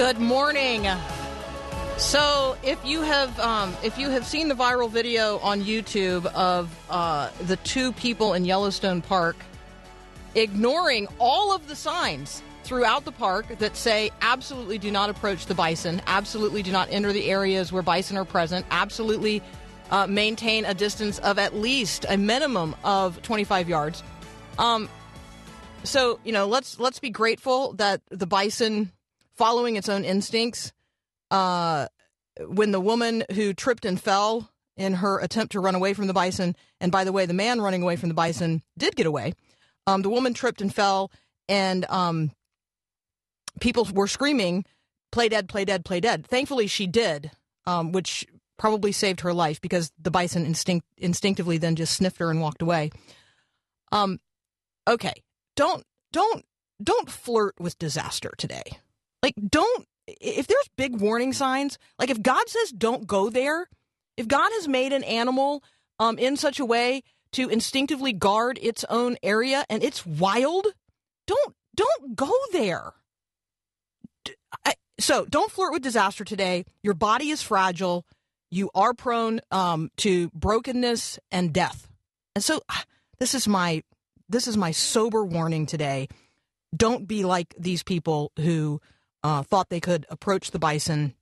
Good morning. So, if you have um, if you have seen the viral video on YouTube of uh, the two people in Yellowstone Park ignoring all of the signs throughout the park that say absolutely do not approach the bison, absolutely do not enter the areas where bison are present, absolutely uh, maintain a distance of at least a minimum of 25 yards. Um, so you know, let's let's be grateful that the bison, following its own instincts, uh, when the woman who tripped and fell in her attempt to run away from the bison, and by the way, the man running away from the bison did get away. Um, the woman tripped and fell, and um, people were screaming, "Play dead, play dead, play dead." Thankfully, she did, um, which probably saved her life because the bison instinct instinctively then just sniffed her and walked away. Um, okay, don't don't don't flirt with disaster today. Like, don't if there's big warning signs, like if God says don't go there, if God has made an animal um, in such a way to instinctively guard its own area and it's wild, don't don't go there. So don't flirt with disaster today. Your body is fragile. You are prone um, to brokenness and death. And so ah, this is my this is my sober warning today. Don't be like these people who uh, thought they could approach the bison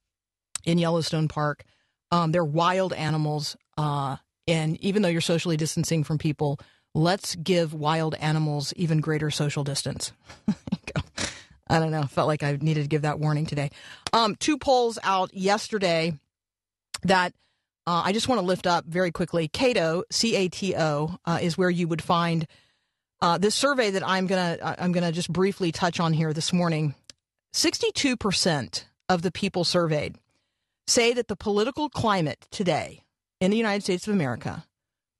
in Yellowstone Park. Um, they're wild animals, uh, and even though you're socially distancing from people, let's give wild animals even greater social distance. I don't know. Felt like I needed to give that warning today. Um, two polls out yesterday that uh, I just want to lift up very quickly. Cato, C A T O, uh, is where you would find uh, this survey that I'm gonna I'm gonna just briefly touch on here this morning. 62% of the people surveyed say that the political climate today in the United States of America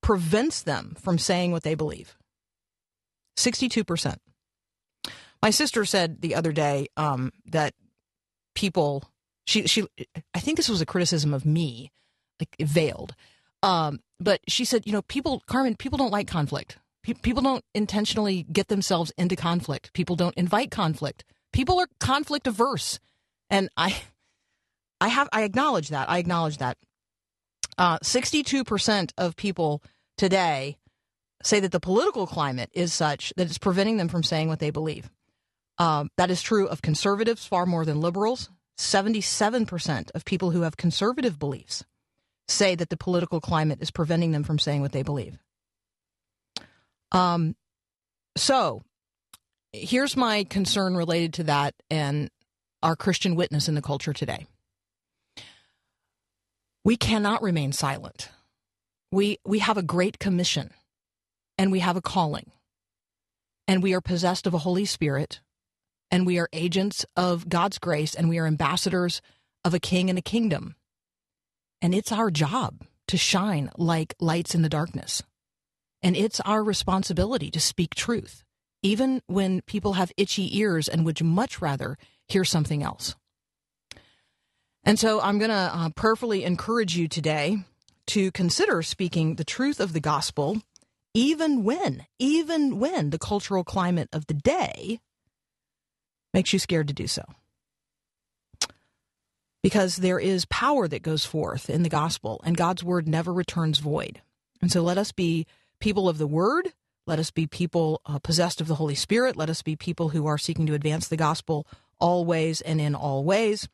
prevents them from saying what they believe. 62%. My sister said the other day um, that people, she, she, I think this was a criticism of me, like veiled. Um, but she said, you know, people, Carmen, people don't like conflict. Pe- people don't intentionally get themselves into conflict. People don't invite conflict. People are conflict averse, and I, I have I acknowledge that. I acknowledge that. Uh, Sixty-two percent of people today say that the political climate is such that it's preventing them from saying what they believe. Um, that is true of conservatives far more than liberals. Seventy-seven percent of people who have conservative beliefs say that the political climate is preventing them from saying what they believe. Um, so here's my concern related to that and our Christian witness in the culture today. We cannot remain silent. We we have a great commission and we have a calling. And we are possessed of a Holy Spirit and we are agents of God's grace and we are ambassadors of a king and a kingdom. And it's our job to shine like lights in the darkness. And it's our responsibility to speak truth even when people have itchy ears and would much rather hear something else. And so I'm going to uh, prayerfully encourage you today to consider speaking the truth of the gospel, even when, even when the cultural climate of the day makes you scared to do so. Because there is power that goes forth in the gospel, and God's word never returns void. And so let us be people of the word let us be people uh, possessed of the Holy Spirit. Let us be people who are seeking to advance the gospel always and in all ways.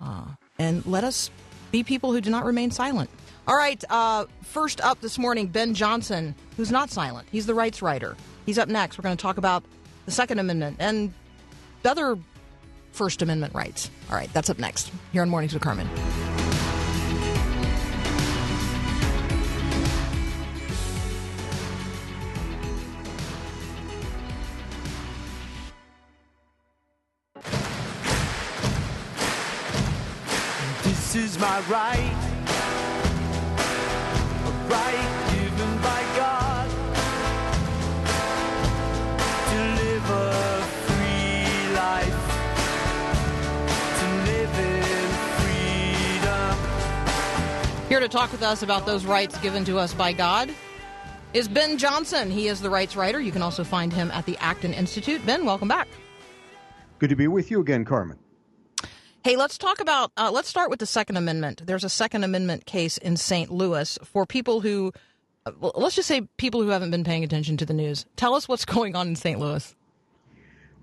Uh, and let us be people who do not remain silent. All right, uh, first up this morning, Ben Johnson, who's not silent. He's the rights writer. He's up next. We're going to talk about the Second Amendment and other First Amendment rights. All right, that's up next here on Mornings with Carmen. Is my right, a right given by God to live a free life, to live in freedom. Here to talk with us about those rights given to us by God is Ben Johnson. He is the rights writer. You can also find him at the Acton Institute. Ben, welcome back. Good to be with you again, Carmen. Hey, let's talk about, uh, let's start with the Second Amendment. There's a Second Amendment case in St. Louis for people who, uh, let's just say people who haven't been paying attention to the news. Tell us what's going on in St. Louis.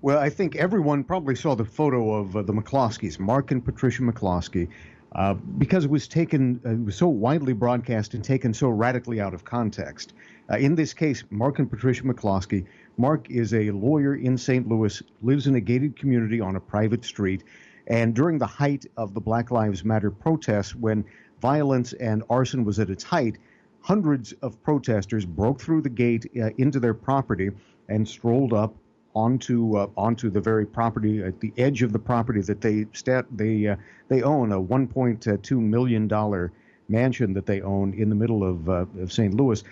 Well, I think everyone probably saw the photo of uh, the McCloskeys, Mark and Patricia McCloskey, uh, because it was taken, uh, it was so widely broadcast and taken so radically out of context. Uh, in this case, Mark and Patricia McCloskey, Mark is a lawyer in St. Louis, lives in a gated community on a private street, and during the height of the Black Lives Matter protests, when violence and arson was at its height, hundreds of protesters broke through the gate uh, into their property and strolled up onto uh, onto the very property at the edge of the property that they stat they uh, they own a 1.2 million dollar mansion that they own in the middle of, uh, of St. Louis.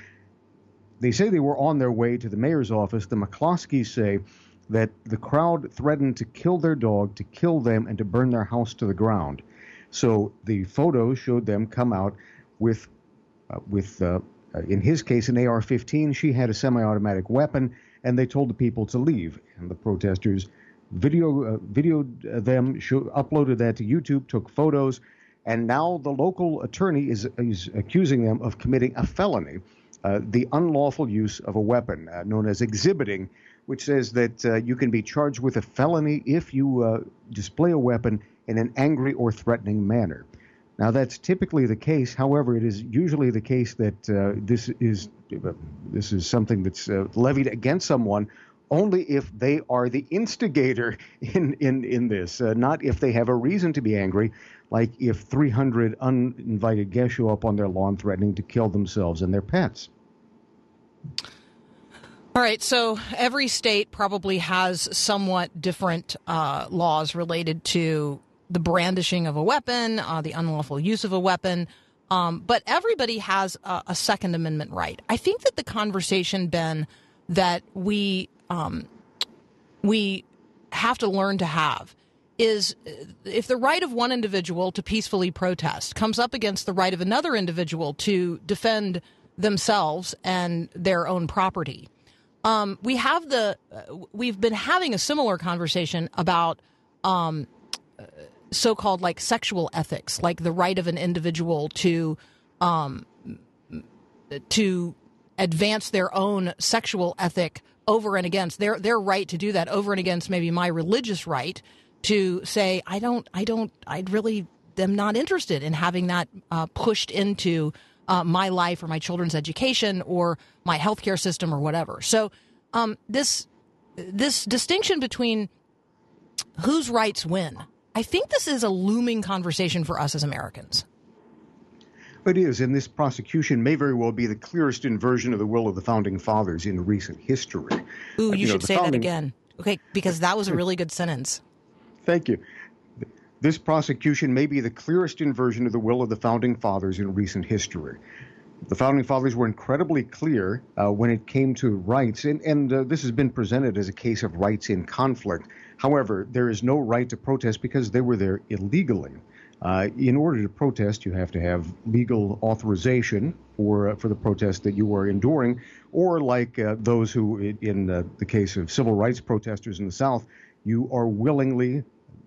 They say they were on their way to the mayor's office. The McCloskeys say that the crowd threatened to kill their dog, to kill them, and to burn their house to the ground. So the photos showed them come out with, uh, with uh, uh, in his case, an AR-15. She had a semi-automatic weapon, and they told the people to leave. And the protesters video uh, videoed them, show, uploaded that to YouTube, took photos, and now the local attorney is is accusing them of committing a felony, uh, the unlawful use of a weapon, uh, known as exhibiting, which says that uh, you can be charged with a felony if you uh, display a weapon in an angry or threatening manner. Now, that's typically the case. However, it is usually the case that uh, this is uh, this is something that's uh, levied against someone only if they are the instigator in in in this, uh, not if they have a reason to be angry, like if 300 uninvited guests show up on their lawn threatening to kill themselves and their pets. All right, so every state probably has somewhat different uh, laws related to the brandishing of a weapon, uh, the unlawful use of a weapon, um, but everybody has a, a, Second Amendment right. I think that the conversation, Ben, that we um, we have to learn to have is uh, if the right of one individual to peacefully protest comes up against the right of another individual to defend themselves and their own property um, we have the uh, we've been having a similar conversation about um, so-called like sexual ethics, like the right of an individual to um, to advance their own sexual ethic over and against their their right to do that over and against maybe my religious right to say I don't I don't I really am not interested in having that uh, pushed into uh, my life or my children's education or my healthcare system or whatever. So um, this this distinction between whose rights win, I think this is a looming conversation for us as Americans. It is, and this prosecution may very well be the clearest inversion of the will of the founding fathers in recent history. Ooh, you, you know, should say that again. Okay, because that was a really good sentence. Thank you. This prosecution may be the clearest inversion of the will of the founding fathers in recent history. The founding fathers were incredibly clear uh, when it came to rights, and, and uh, this has been presented as a case of rights in conflict. However, there is no right to protest because they were there illegally. Uh, in order to protest, you have to have legal authorization for uh, for the protest that you are enduring, or like uh, those who, in- the case of civil rights protesters in the South, you are willingly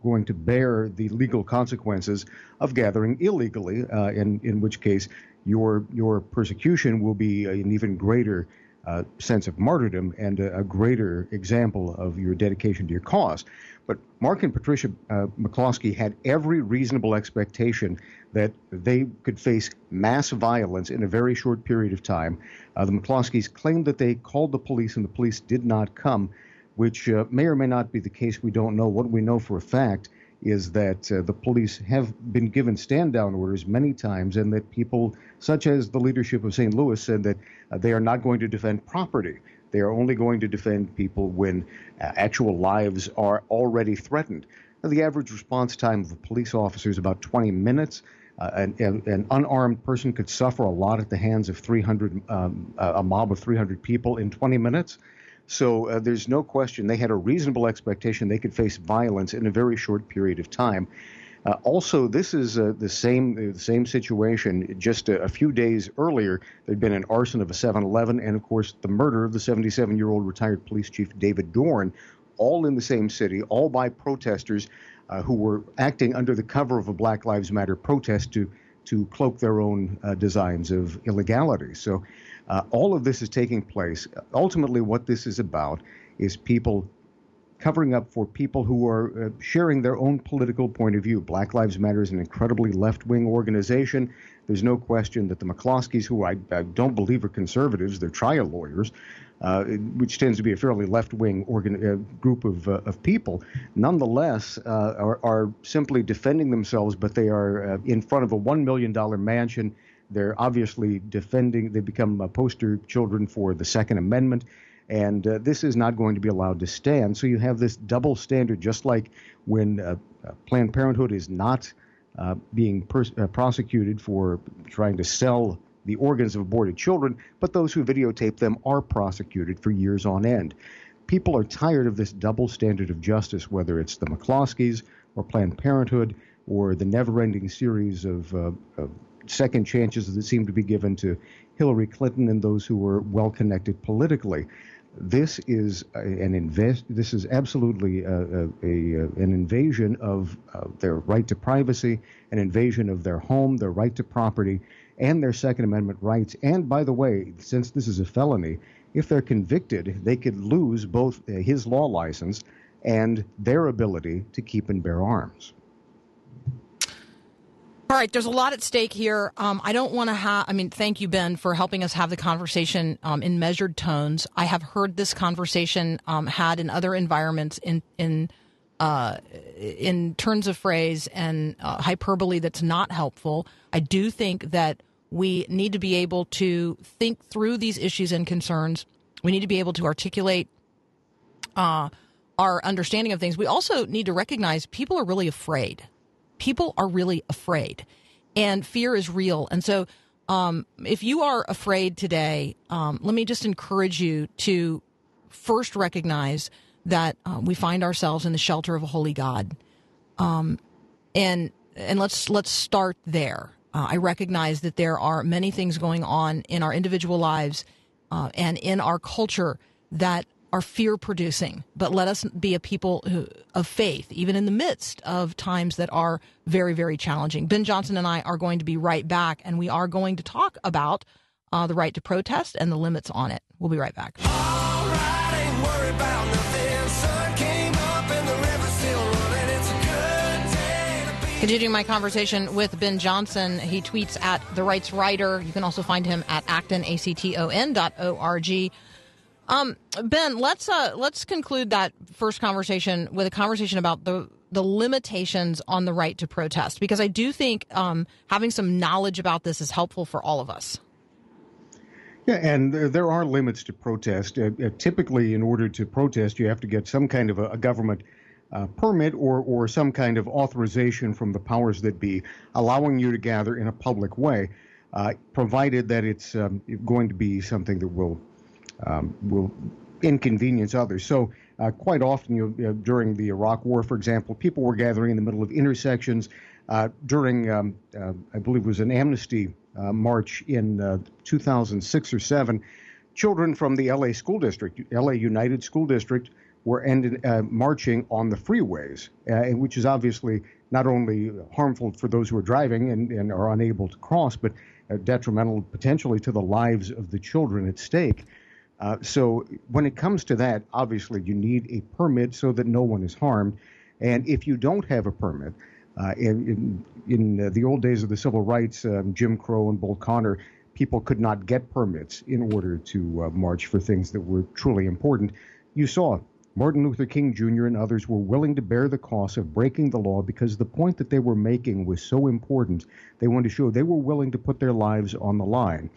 going to bear the legal consequences of gathering illegally, uh, in in which case your your persecution will be an even greater uh, sense of martyrdom and a, a greater example of your dedication to your cause. But Mark and Patricia uh, McCloskey had every reasonable expectation that they could face mass violence in a very short period of time. Uh, the McCloskeys claimed that they called the police and the police did not come, which uh, may or may not be the case. We don't know. What we know for a fact is that uh, the police have been given stand down orders many times, and that people, such as the leadership of St. Louis, said that uh, they are not going to defend property. They are only going to defend people when uh, actual lives are already threatened. Now, the average response time of a police officer is about 20 minutes. Uh, an, an, unarmed person could suffer a lot at the hands of 300, um, a mob of 300 people in 20 minutes. So uh, there's no question they had a reasonable expectation they could face violence in a very short period of time. Uh, also, this is uh, the same the same situation. Just a, a, few days earlier, there'd been an arson of a 7-Eleven, and of course, the murder of the 77-year-old retired police chief David Dorn, all in the same city, all by protesters uh, who were acting under the cover of a Black Lives Matter protest to to cloak their own uh, designs of illegality. So, uh, all of this is taking place. Ultimately, what this is about is people covering up for people who are uh, sharing their own political point of view. Black Lives Matter is an incredibly left wing organization. There's no question that the McCloskeys, who I, I don't believe are conservatives, they're trial lawyers, uh, which tends to be a fairly left wing organ- uh, group of, uh, of people, nonetheless uh, are, are, simply defending themselves, but they are uh, in front of a $1 million mansion. They're obviously defending, they become poster children for the Second Amendment and uh, this is not going to be allowed to stand. So you have this double standard, just like when uh, Planned Parenthood is not uh, being pers- prosecuted for trying to sell the organs of aborted children, but those who videotape them are prosecuted for years on end. People are tired of this double standard of justice, whether it's the McCloskeys or Planned Parenthood or the never ending series of, uh, of second chances that seem to be given to Hillary Clinton and those who were well connected politically. This is an invest. This is absolutely a, a, a, an invasion of uh, their right to privacy, an invasion of their home, their right to property, and their Second Amendment rights. And by the way, since this is a felony, if they're convicted, they could lose both his law license and their ability to keep and bear arms. All right, there's a lot at stake here. Um, I don't want to have, I mean, thank you, Ben, for helping us have the conversation um, in measured tones. I have heard this conversation um, had in other environments in, in, uh, in turns of phrase and uh, hyperbole that's not helpful. I do think that we need to be able to think through these issues and concerns. We need to be able to articulate uh, our understanding of things. We also need to recognize people are really afraid people are really afraid and fear is real. And so, um, if you are afraid today, um, let me just encourage you to first recognize that uh, we find ourselves in the shelter of a holy God, um, and and let's let's start there. Uh, I recognize that there are many things going on in our individual lives uh, and in our culture that are fear producing, but let us be a people who, of faith, even in the midst of times that are very, very challenging. Ben Johnson and I are going to be right back, and we are going to talk about uh, the right to protest and the limits on it. We'll be right back. Continuing my conversation with Ben Johnson, he tweets at the Rights Writer. You can also find him at acton, A-C-T-O-N dot O-R-G. Um, ben, let's uh, let's conclude that first conversation with a conversation about the the limitations on the right to protest, because I do think um, having some knowledge about this is helpful for all of us. Yeah, and there are limits to protest. Uh, uh, typically, in order to protest, you have to get some kind of a, government uh, permit or, or some kind of authorization from the powers that be, allowing you to gather in a public way, uh, provided that it's um, going to be something that will um, will inconvenience others. So uh, quite often, you know, during the Iraq War, for example, people were gathering in the middle of intersections. Uh, during, um, uh, I believe it was an amnesty uh, march in uh, 2006 or 7, children from the LA school district, LA Unified School District, were ended, uh, marching on the freeways, which is obviously not only harmful for those who are driving and, and are unable to cross, but detrimental potentially to the lives of the children at stake. Uh, so when it comes to that, obviously you need a permit so that no one is harmed. And if you don't have a permit, uh, in, in, in the old days of the civil rights, um, Jim Crow and Bull Connor, people could not get permits in order to uh, march for things that were truly important. You saw Martin Luther King Jr. and others were willing to bear the cost of breaking the law because the point that they were making was so important. They wanted to show they were willing to put their lives on the line.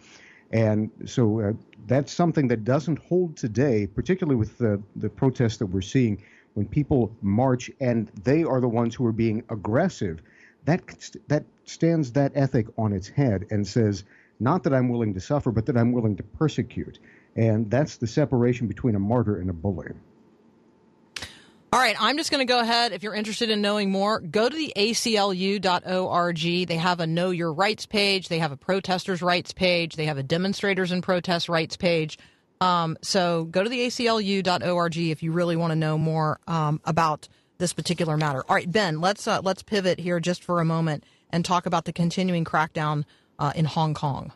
And so uh, that's something that doesn't hold today, particularly with the, the protests that we're seeing when people march and they are the ones who are being aggressive. that that stands that ethic on its head and says not that I'm willing to suffer, but that I'm willing to persecute. And that's the separation between a martyr and a bully. All right, I'm just going to go ahead. If you're interested in knowing more, go to the ACLU.org. They have a Know Your Rights page. They have a protesters' rights page. They have a demonstrators and protest rights page. Um, so go to the ACLU.org if you really want to know more um, about this particular matter. All right, Ben, let's uh, let's pivot here just for a moment and talk about the continuing crackdown uh, in Hong Kong.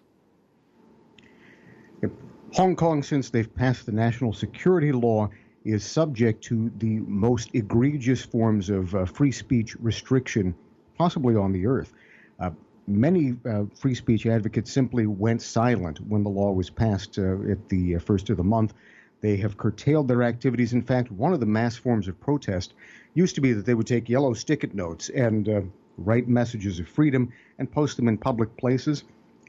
Hong Kong, since they've passed the national security law, is subject to the most egregious forms of uh, free speech restriction possibly on the earth. Uh, many uh, free speech advocates simply went silent when the law was passed uh, at the uh, first of the month. They have curtailed their activities. In fact, one of the mass forms of protest used to be that they would take yellow stick-it notes and uh, write messages of freedom and post them in public places.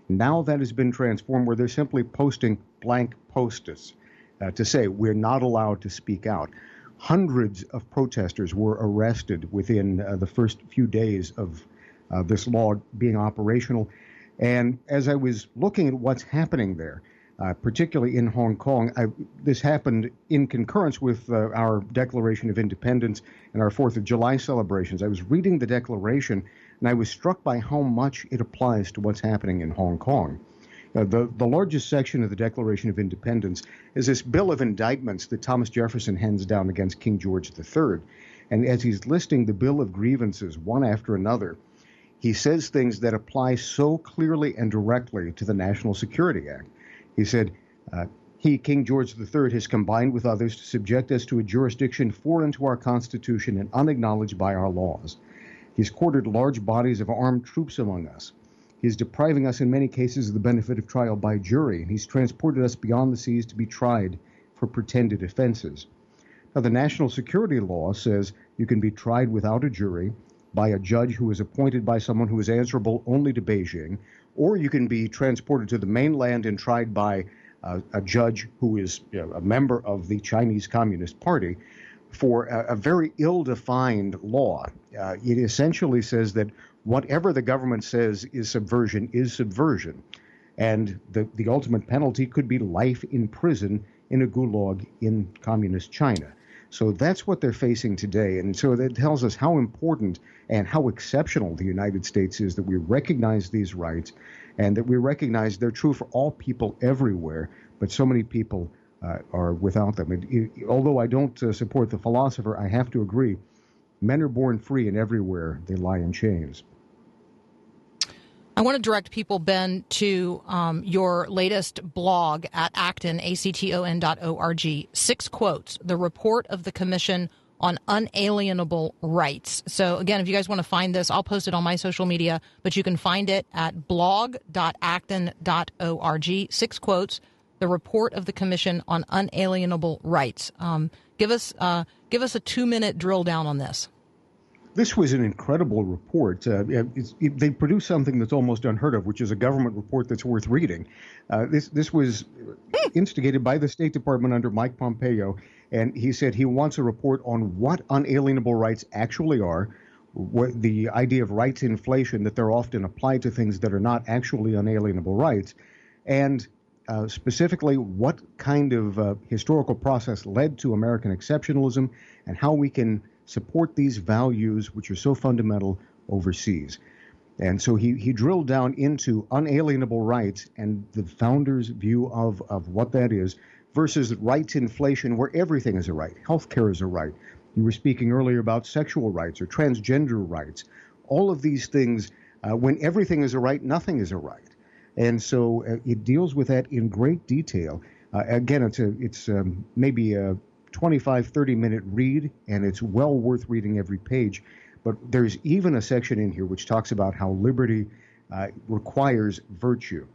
Now that has been transformed where they're simply posting blank post-its uh, to say we're not allowed to speak out. Hundreds of protesters were arrested within uh, the first few days of uh, this law being operational. And as I was looking at what's happening there, uh, particularly in Hong Kong, I, this happened in concurrence with uh, our Declaration of Independence and our Fourth of July celebrations. I was reading the Declaration and I was struck by how much it applies to what's happening in Hong Kong. Uh, the, the largest section of the Declaration of Independence is this bill of indictments that Thomas Jefferson hands down against King George III. And as he's listing the bill of grievances one after another, he says things that apply so clearly and directly to the National Security Act. He said, uh, He, King George III, has combined with others to subject us to a jurisdiction foreign to our Constitution and unacknowledged by our laws. He's quartered large bodies of armed troops among us. He's depriving us in many cases of the benefit of trial by jury, and he's transported us beyond the seas to be tried for pretended offenses. Now, the national security law says you can be tried without a jury by a judge who is appointed by someone who is answerable only to Beijing, or you can be transported to the mainland and tried by uh, a judge who is you know, a member of the Chinese Communist Party for a, a very ill defined law. Uh, it essentially says that whatever the government says is subversion is subversion. And the, the ultimate penalty could be life in prison in a gulag in communist China. So that's what they're facing today. And so that tells us how important and how exceptional the United States is that we recognize these rights and that we recognize they're true for all people everywhere, but so many people uh, are without them. And although I don't uh, support the philosopher, I have to agree men are born free, and everywhere they lie in chains. I want to direct people, Ben, to um, your latest blog at Acton. Six quotes, the report of the commission on unalienable rights. So again, if you guys want to find this, I'll post it on my social media, but you can find it at blog.acton.org. Six quotes, the report of the commission on unalienable rights. Um, give us, uh, give us a two minute drill down on this this was an incredible report. Uh, it, they produced something that's almost unheard of, which is a government report that's worth reading. Uh, this this was instigated by the State Department under Mike Pompeo, and he said he wants a report on what unalienable rights actually are, what the idea of rights inflation that they're often applied to things that are not actually unalienable rights, and uh, specifically what kind of uh, historical process led to American exceptionalism and how we can support these values which are so fundamental overseas. And so he, he drilled down into unalienable rights and the founder's view of, of what that is versus rights inflation, where everything is a right. Healthcare is a right. You were speaking earlier about sexual rights or transgender rights. All of these things, uh, when everything is a right, nothing is a right. And so uh, it deals with that in great detail. Uh, again, it's a, it's um, maybe a 25, 30 minute read, and it's well worth reading every page. But there's even a section in here which talks about how liberty uh, requires virtue.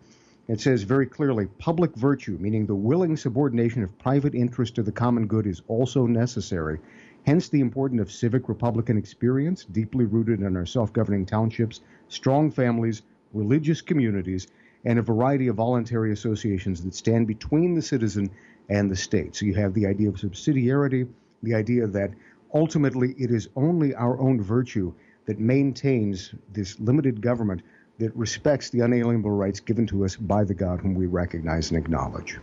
It says very clearly public virtue, meaning the willing subordination of private interest to the common good, is also necessary. Hence, the importance of civic republican experience, deeply rooted in our self governing townships, strong families, religious communities, and a variety of voluntary associations that stand between the citizen and the state. So you have the idea of subsidiarity, the idea that ultimately it is only our own virtue that maintains this limited government that respects the unalienable rights given to us by the God whom we recognize and acknowledge.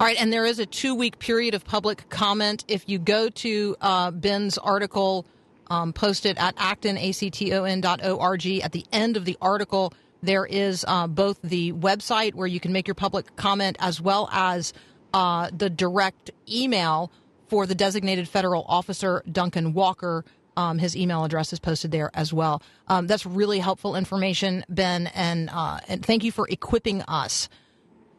All right, and there is a two week period of public comment. If you go to uh, Ben's article um, posted at acton, A-C-T-O-N.org, at the end of the article, there is uh, both the website where you can make your public comment as well as uh, the direct email for the designated federal officer, Duncan Walker. Um, his email address is posted there as well. Um, that's really helpful information, Ben, and, uh, and thank you for equipping us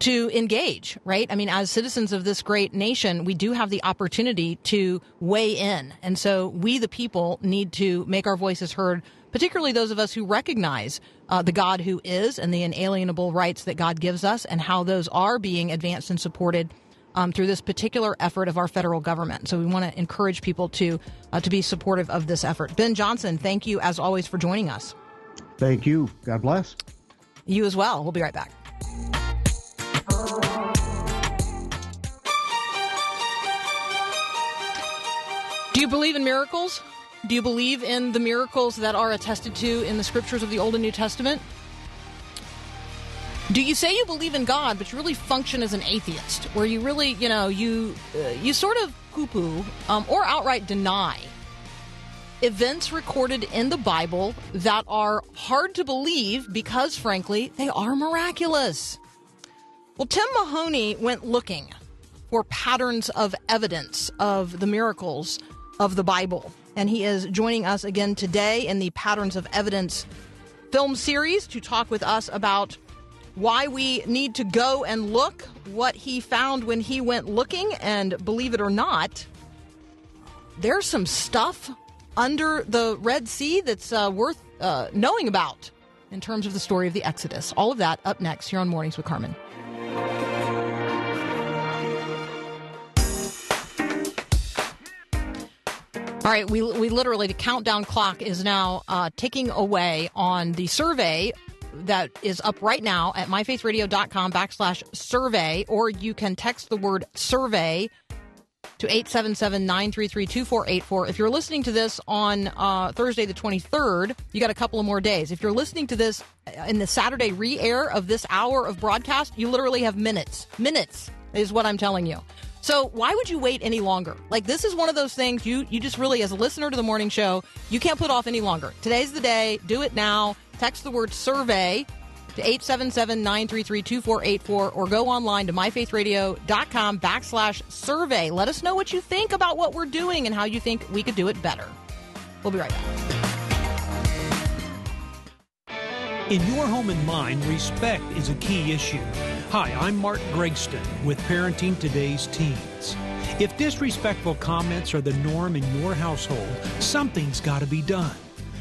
to engage, right? I mean, as citizens of this great nation, we do have the opportunity to weigh in. And so we, the people, need to make our voices heard, particularly those of us who recognize uh, the God who is and the inalienable rights that God gives us and how those are being advanced and supported. Um, through this particular effort of our federal government, so we want to encourage people to uh, to be supportive of this effort. Ben Johnson, thank you as always for joining us. Thank you. God bless. You as well. We'll be right back. Do you believe in miracles? Do you believe in the miracles that are attested to in the scriptures of the Old and New Testament? Do you say you believe in God, but you really function as an atheist, where you really, you know, you uh, you sort of poo-poo um, or outright deny events recorded in the Bible that are hard to believe because, frankly, they are miraculous? Well, Tim Mahoney went looking for patterns of evidence of the miracles of the Bible. And he is joining us again today in the Patterns of Evidence film series to talk with us about why we need to go and look, what he found when he went looking, and believe it or not, there's some stuff under the Red Sea that's uh, worth uh, knowing about in terms of the story of the Exodus. All of that up next here on Mornings with Carmen. All right, we, we literally, the countdown clock is now uh, ticking away on the survey that is up right now at myfaithradio.com backslash survey, or you can text the word survey to 877-933-2484. If you're listening to this on uh, Thursday the 23rd, you got a couple of more days. If you're listening to this in the Saturday re-air of this hour of broadcast, you literally have minutes. Minutes is what I'm telling you. So why would you wait any longer? Like this is one of those things you you just really as a listener to the morning show, you can't put off any longer. Today's the day. Do it now. Text the word survey to 877-933-2484 or go online to myfaithradio.com backslash survey. Let us know what you think about what we're doing and how you think we could do it better. We'll be right back. In your home and mine, respect is a key issue. Hi, I'm Mark Gregston with Parenting Today's Teens. If disrespectful comments are the norm in your household, something's got to be done.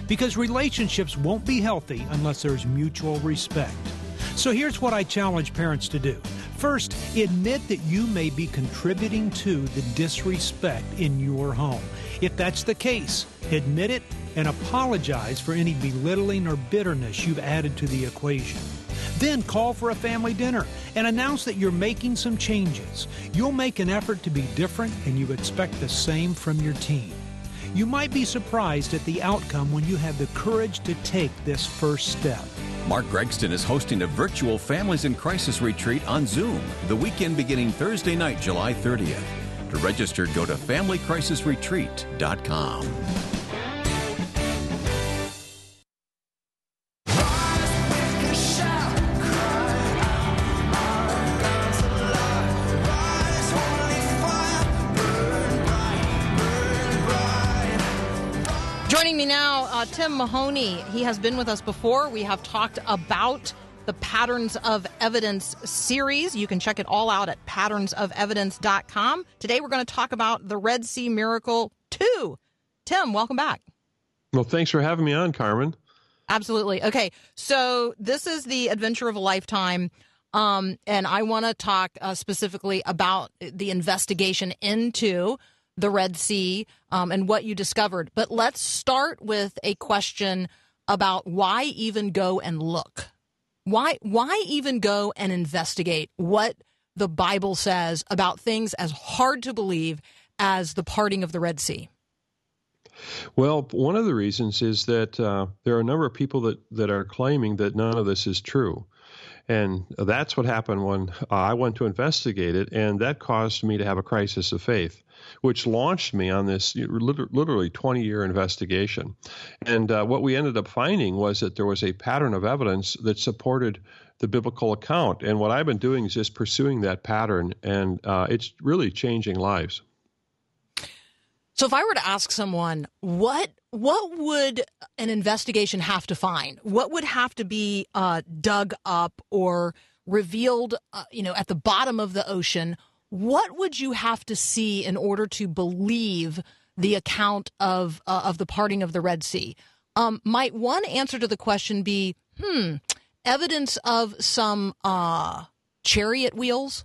Because relationships won't be healthy unless there's mutual respect. So here's what I challenge parents to do. First, admit that you may be contributing to the disrespect in your home. If that's the case, admit it and apologize for any belittling or bitterness you've added to the equation. Then call for a family dinner and announce that you're making some changes. You'll make an effort to be different and you expect the same from your team. You might be surprised at the outcome when you have the courage to take this first step. Mark Gregston is hosting a virtual Families in Crisis retreat on Zoom the weekend beginning Thursday night, July 30th. To register, go to FamilyCrisisRetreat.com. Tim Mahoney. He has been with us before. We have talked about the Patterns of Evidence series. You can check it all out at patternsofevidence.com. Today we're going to talk about the Red Sea Miracle 2. Tim, welcome back. Well, thanks for having me on, Carmen. Absolutely. Okay, so this is the adventure of a lifetime. Um, and I want to talk uh, specifically about the investigation into the Red Sea um, and what you discovered. But let's start with a question about why even go and look. Why why even go and investigate what the Bible says about things as hard to believe as the parting of the Red Sea? Well, one of the reasons is that uh, there are a number of people that, that are claiming that none of this is true. And that's what happened when uh, I went to investigate it, and that caused me to have a crisis of faith, which launched me on this literally 20 year investigation. And uh, what we ended up finding was that there was a pattern of evidence that supported the biblical account. And what I've been doing is just pursuing that pattern, and uh, it's really changing lives. So if I were to ask someone what what would an investigation have to find? What would have to be uh, dug up or revealed, uh, you know, at the bottom of the ocean? What would you have to see in order to believe the account of uh, of the parting of the Red Sea? Um, might one answer to the question be, hmm, evidence of some uh, chariot wheels?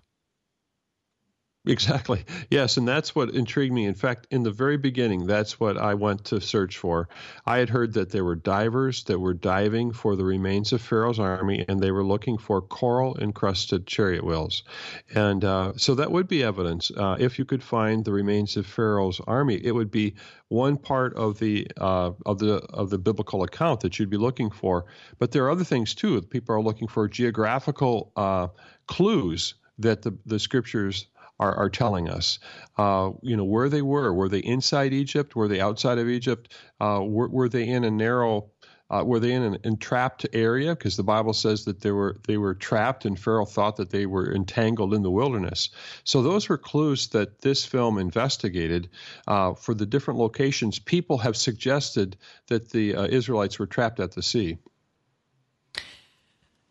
Exactly. Yes, and that's what intrigued me. In fact, in the very beginning, that's what I went to search for. I had heard that there were divers that were diving for the remains of Pharaoh's army, and they were looking for coral encrusted chariot wheels. And uh, so that would be evidence. Uh, if you could find the remains of Pharaoh's army, it would be one part of the uh, of the of the biblical account that you'd be looking for. But there are other things too. People are looking for geographical uh, clues that the, the scriptures are, are telling us. Uh, you know, where they were. Were they inside Egypt? Were they outside of Egypt? Uh, were, were they in a narrow uh, were they in an entrapped area? Because the Bible says that they were they were trapped, and Pharaoh thought that they were entangled in the wilderness. So those were clues that this film investigated uh, for the different locations. People have suggested that the uh, Israelites were trapped at the sea.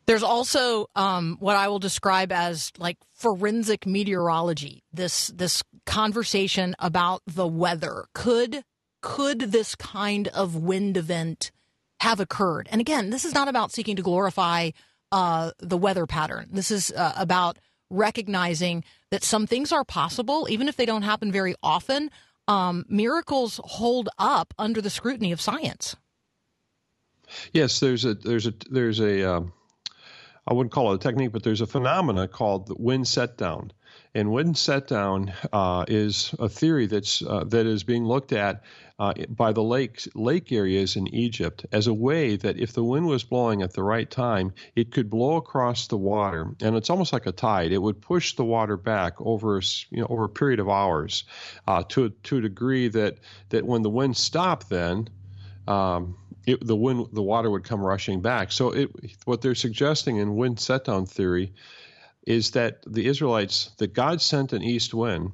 There's also um, what I will describe as like forensic meteorology. This this conversation about the weather could could this kind of wind event have occurred? And again, this is not about seeking to glorify uh, the weather pattern. This is uh, about recognizing that some things are possible, even if they don't happen very often. Um, miracles hold up under the scrutiny of science. Yes, there's a there's a there's a um, I wouldn't call it a technique, but there's a phenomena called wind set down. And wind set down uh, is a theory that's uh, that is being looked at uh, by the lakes, lake areas in Egypt as a way that if the wind was blowing at the right time, it could blow across the water, and it's almost like a tide. It would push the water back over you know over a period of hours, uh, to to a degree that that when the wind stopped, then um, it, the wind, the water would come rushing back. So it, what they're suggesting in wind set down theory is that the Israelites, that God sent an east wind,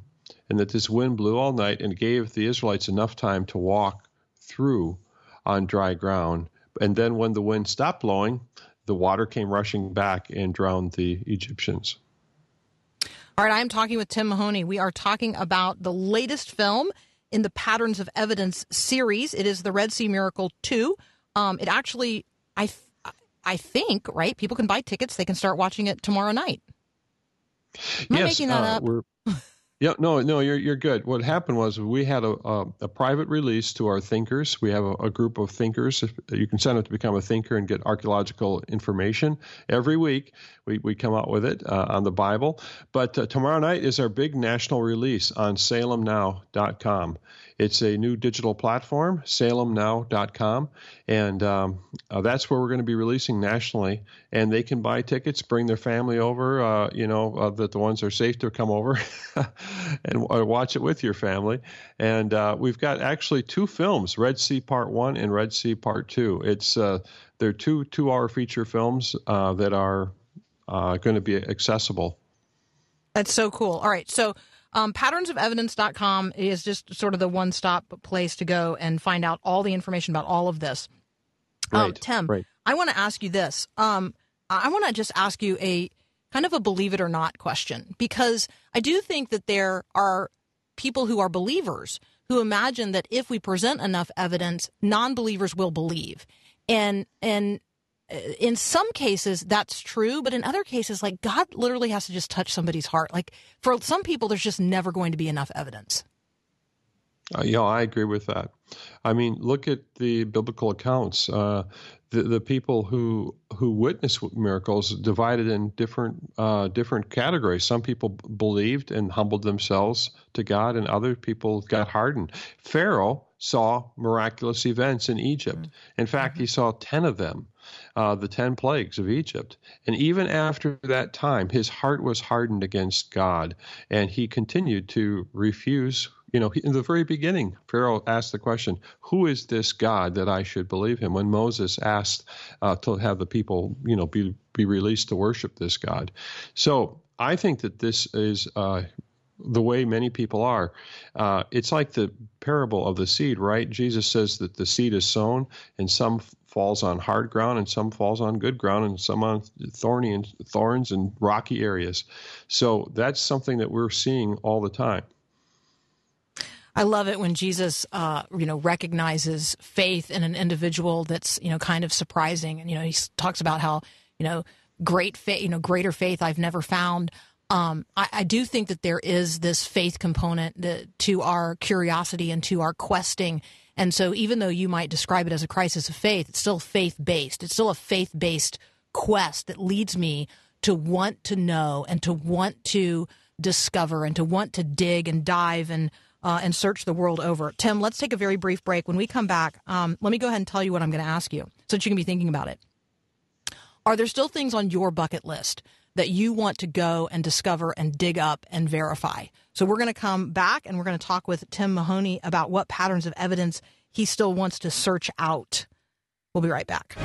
and that this wind blew all night and gave the Israelites enough time to walk through on dry ground. And then when the wind stopped blowing, the water came rushing back and drowned the Egyptians. All right, I'm talking with Tim Mahoney. We are talking about the latest film in the Patterns of Evidence series. It is the Red Sea Miracle 2. Um, it actually, I, I think, right? People can buy tickets. They can start watching it tomorrow night. Am I yes, making that uh, up? Yeah, no, no, you're you're good. What happened was we had a a, a private release to our thinkers. We have a, a, group of thinkers. You can sign up to become a thinker and get archaeological information every week. We we come out with it uh, on the Bible. But uh, tomorrow night is our big national release on SalemNow.com. It's a new digital platform, salemnow.com, and um, uh, that's where we're going to be releasing nationally. And they can buy tickets, bring their family over. Uh, you know uh, that the ones are safe to come over and watch it with your family. And uh, we've got actually two films: Red Sea Part One and Red Sea Part Two. It's uh, they're two two-hour feature films uh, that are going to be accessible. That's so cool. All right, so um, patternsofevidence.com is just sort of the one stop place to go and find out all the information about all of this. Right, um, Tim, right. I want to ask you this. Um, I want to just ask you a kind of a believe it or not question because I do think that there are people who are believers who imagine that if we present enough evidence, non believers will believe. And, and in some cases that's true, but in other cases, like God literally has to just touch somebody's heart. Like for some people, there's just never going to be enough evidence. Uh, yeah, I agree with that. I mean, look at the biblical accounts. Uh, the, the people who who witnessed miracles divided in different uh, different categories. Some people believed and humbled themselves to God, and other people got hardened. Pharaoh saw miraculous events in Egypt. In fact, he saw 10 of them, uh, the 10 plagues of Egypt. And even after that time, his heart was hardened against God, and he continued to refuse. You know, in the very beginning, Pharaoh asked the question, Who is this God that I should believe him? When Moses asked uh, to have the people, you know, be, be released to worship this God. So I think that this is uh, the way many people are. Uh, it's like the parable of the seed, right? Jesus says that the seed is sown, and some falls on hard ground, and some falls on good ground, and some on thorny and thorns and rocky areas. So that's something that we're seeing all the time. I love it when Jesus, uh, you know, recognizes faith in an individual that's, you know, kind of surprising. And, you know, he talks about how, you know, great faith, you know, greater faith I've never found. Um, I, I do think that there is this faith component that, to our curiosity and to our questing. And so even though you might describe it as a crisis of faith, it's still faith based. It's still a faith based quest that leads me to want to know and to want to discover and to want to dig and dive and uh, and search the world over. Tim, let's take a very brief break. When we come back, um, let me go ahead and tell you what I'm going to ask you so that you can be thinking about it. Are there still things on your bucket list that you want to go and discover and dig up and verify? So we're going to come back and we're going to talk with Tim Mahoney about what patterns of evidence he still wants to search out. We'll be right back.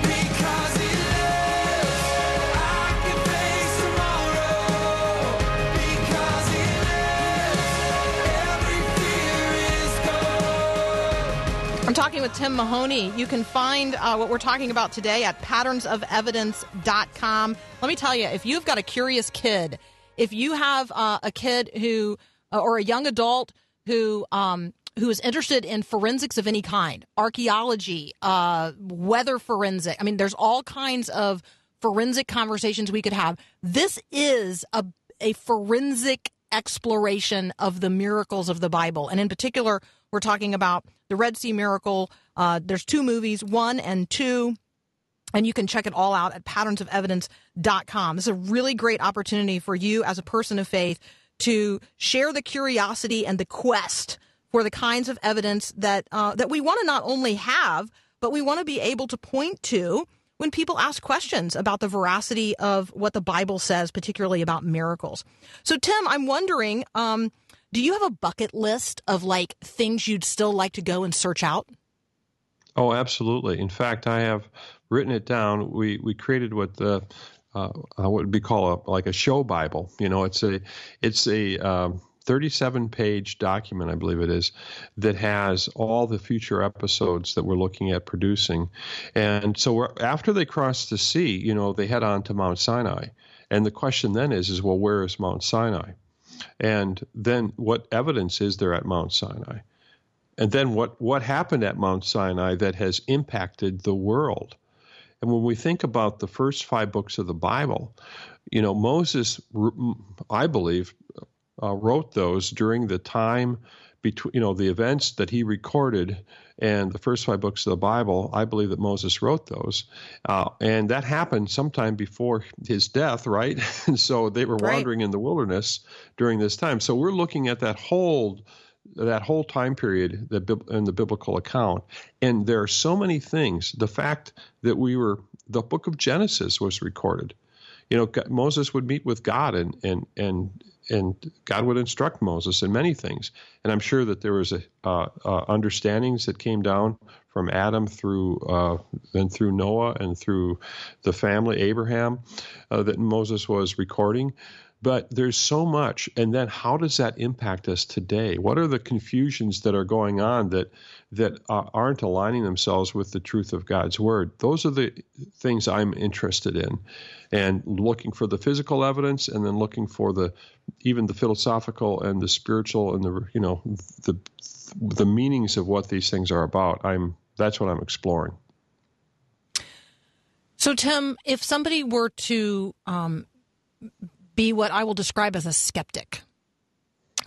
I'm talking with Tim Mahoney. You can find uh, what we're talking about today at patternsofevidence.com. Let me tell you, if you've got a curious kid, if you have uh, a kid who, uh, or a young adult who, um, who is interested in forensics of any kind, archaeology, uh, weather forensic. I mean, there's all kinds of forensic conversations we could have. This is a, a forensic exploration of the miracles of the Bible. And in particular, we're talking about the Red Sea miracle. Uh, there's two movies, one and two. And you can check it all out at patternsofevidence.com. This is a really great opportunity for you as a person of faith to share the curiosity and the quest for the kinds of evidence that uh, that we want to not only have, but we want to be able to point to when people ask questions about the veracity of what the Bible says, particularly about miracles. So, Tim, I'm wondering, um, do you have a bucket list of like things you'd still like to go and search out? Oh, absolutely. In fact, I have written it down. We we created what the uh, uh, what would be called a, like a show Bible. You know, it's a it's a um, 37 page document, I believe it is, that has all the future episodes that we're looking at producing. And so after they cross the sea, you know, they head on to Mount Sinai. And the question then is, is well, where is Mount Sinai? And then what evidence is there at Mount Sinai? And then what, what happened at Mount Sinai that has impacted the world? And when we think about the first five books of the Bible, you know, Moses, I believe, uh, wrote those during the time between, you know, the events that he recorded and the first five books of the Bible. I believe that Moses wrote those. Uh, and that happened sometime before his death, right? and so they were Right. wandering in the wilderness during this time. So we're looking at that whole that whole time period that in the biblical account and there are so many things the fact that we were the book of genesis was recorded you know moses would meet with god and and and and god would instruct moses in many things. And i'm sure that there was a uh, uh, understandings that came down from adam through uh, and through noah and through the family abraham uh, that moses was recording. But there's so much. And then how does that impact us today? What are the confusions that are going on that that uh, aren't aligning themselves with the truth of god's word? Those are the things i'm interested in and looking for the physical evidence and then looking for the even the philosophical and the spiritual and the you know the the meanings of what these things are about i'm that's what i'm exploring So, Tim, if somebody were to um, be what I will describe as a skeptic,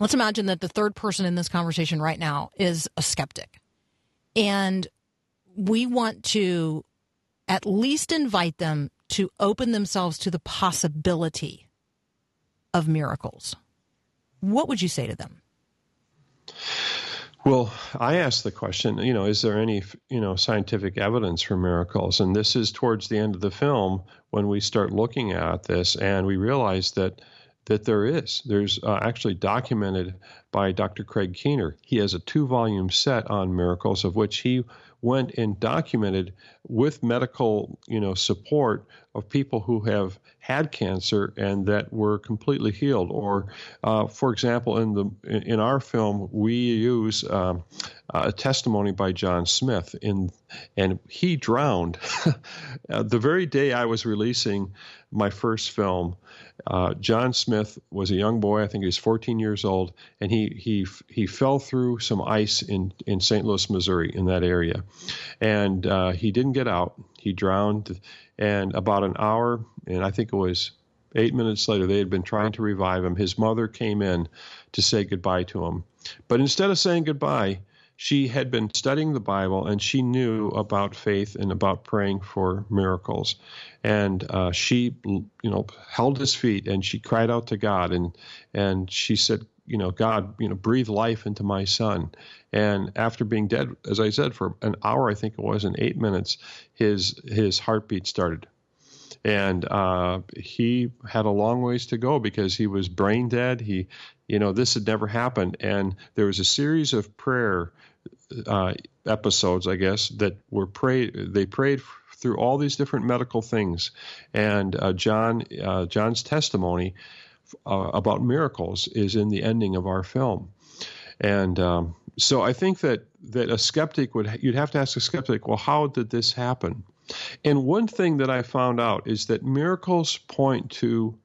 let's imagine that the third person in this conversation right now is a skeptic. And we want to at least invite them to open themselves to the possibility of miracles. What would you say to them? Well, I asked the question, you know, is there any, you know, scientific evidence for miracles? And this is towards the end of the film when we start looking at this and we realize that that there is. There's uh, actually documented by Dr. Craig Keener. He has a two-volume set on miracles of which he went and documented with medical, you know, support of people who have had cancer and that were completely healed. Or, uh, for example, in the in our film, we use um, a testimony by John Smith in, and he drowned Uh, the very day I was releasing my first film. Uh, John Smith was a young boy. I think he was 14 years old, and he he he fell through some ice in in St. Louis, Missouri, in that area, and uh, he didn't get out. He drowned, and about an hour, and I think it was eight minutes later, they had been trying to revive him. His mother came in to say goodbye to him, but instead of saying goodbye, she had been studying the Bible and she knew about faith and about praying for miracles. And uh, she, you know, held his feet and she cried out to God and and she said, you know, God, you know, breathe life into my son. And after being dead, as I said, for an hour, I think it was, in eight minutes, his his heartbeat started and uh, he had a long ways to go because he was brain dead. He, you know, this had never happened, and there was a series of prayer uh, episodes, I guess, that were prayed. They prayed through all these different medical things, and uh, John uh, John's testimony uh, about miracles is in the ending of our film, and. Um, so I think that, that a skeptic would you'd have to ask a skeptic, well, how did this happen? And one thing that I found out is that miracles point to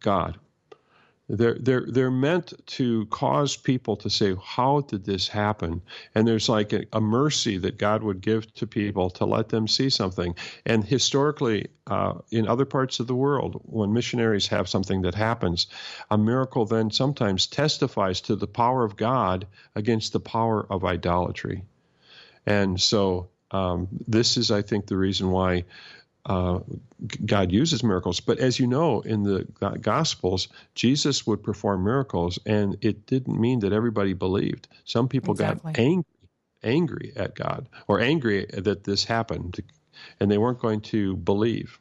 God. They're, they're, they're meant to cause people to say, How did this happen? And there's like a, a mercy that God would give to people to let them see something. And historically, uh, in other parts of the world, when missionaries have something that happens, a miracle then sometimes testifies to the power of God against the power of idolatry. And so um, this is, I think, the reason why uh, God uses miracles. But as you know, in the Gospels, Jesus would perform miracles, and it didn't mean that everybody believed. Some people Exactly. got angry, angry at God, or angry that this happened, and they weren't going to believe.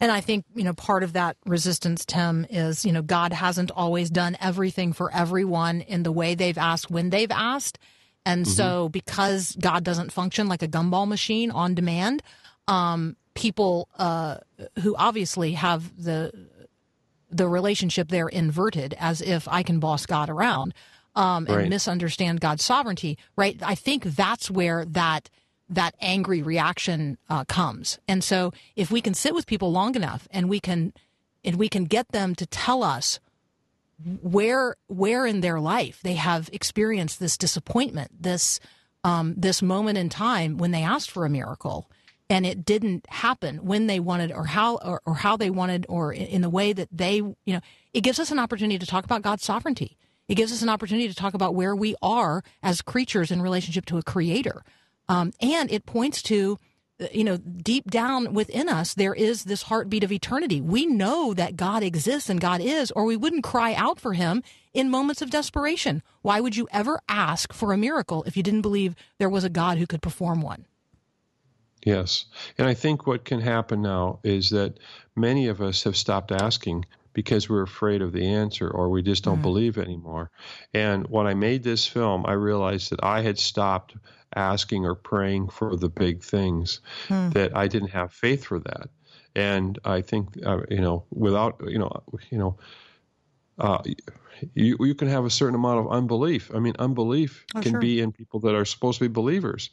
And I think, you know, part of that resistance, Tim, is, you know, God hasn't always done everything for everyone in the way they've asked when they've asked. And so because God doesn't function like a gumball machine on demand, um, people uh, who obviously have the the relationship there inverted as if I can boss God around um, and Right. misunderstand God's sovereignty, right? I think that's where that that angry reaction uh, comes. And so if we can sit with people long enough and we can and we can get them to tell us where where in their life they have experienced this disappointment, this um, this moment in time when they asked for a miracle and it didn't happen when they wanted or how or, or how they wanted or in the way that they you know it gives us an opportunity to talk about God's sovereignty. It gives us an opportunity to talk about where we are as creatures in relationship to a creator. Um, and it points to uh, you know, deep down within us, there is this heartbeat of eternity. We know that God exists and God is, or we wouldn't cry out for him in moments of desperation. Why would you ever ask for a miracle if you didn't believe there was a God who could perform one? Yes. And I think what can happen now is that many of us have stopped asking because we're afraid of the answer or we just don't believe anymore. And when I made this film, I realized that I had stopped asking or praying for the big things, that I didn't have faith for that. And I think, uh, you know, without, you know, you know, uh, you you can have a certain amount of unbelief. I mean, unbelief Oh, can sure. be in people that are supposed to be believers.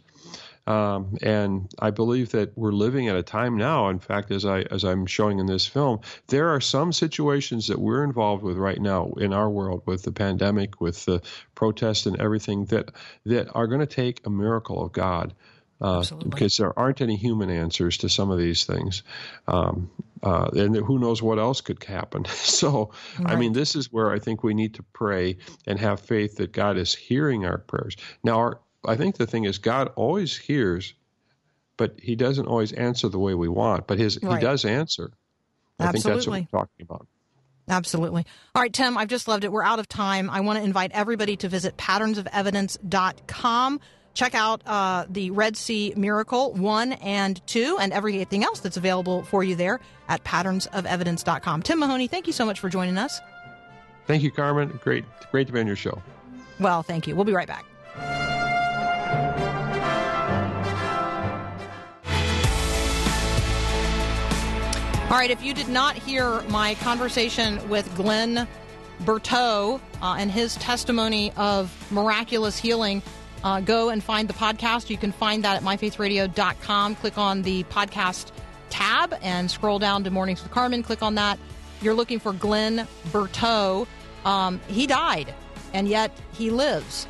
Um, and I believe that we're living at a time now. In fact, as I as I'm showing in this film, there are some situations that we're involved with right now in our world, with the pandemic, with the protests and everything, that that are going to take a miracle of God. Uh, because there aren't any human answers to some of these things, um, uh, and who knows what else could happen. So, I mean, this is where I think we need to pray and have faith that God is hearing our prayers. Now, our, I think the thing is, God always hears, but He doesn't always answer the way we want. But His Right. He does answer. Absolutely. I think that's what we're talking about. Absolutely. All right, Tim, I've just loved it. We're out of time. I want to invite everybody to visit patternsofevidence.com. Check out uh, the Red Sea Miracle 1 and 2 and everything else that's available for you there at patternsofevidence.com. Tim Mahoney, thank you so much for joining us. Thank you, Carmen. Great, great to be on your show. Well, thank you. We'll be right back. All right, if you did not hear my conversation with Glenn Berteau uh, and his testimony of miraculous healing, uh, go and find the podcast. You can find that at myfaithradio.com. Click on the podcast tab and scroll down to Mornings with Carmen. Click on that. You're looking for Glenn Berteau. Um, he died, and yet he lives.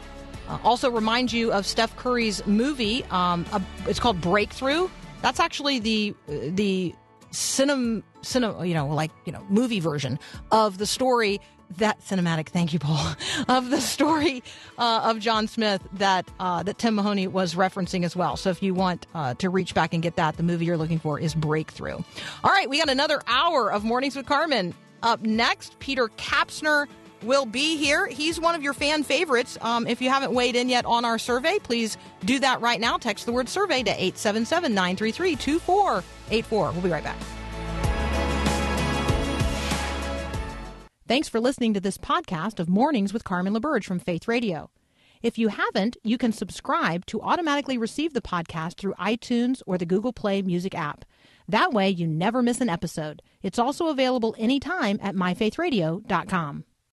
Uh, also, remind you of Steph Curry's movie. Um, it's called Breakthrough. That's actually the the cinem, cinem, you know, like you know, movie version of the story that cinematic. Thank you, Paul. Of the story uh, of John Smith that uh, that Tim Mahoney was referencing as well. So if you want uh, to reach back and get that, the movie you're looking for is Breakthrough. All right, we got another hour of Mornings with Carmen. Up next, Peter Kapsner will be here. He's one of your fan favorites. Um, if you haven't weighed in yet on our survey, please do that right now. Text the word survey to 877 933 2484. We'll be right back. Thanks for listening to this podcast of Mornings with Carmen LaBerge from Faith Radio. If you haven't, you can subscribe to automatically receive the podcast through iTunes or the Google Play Music app. That way, you never miss an episode. It's also available anytime at myfaithradio.com.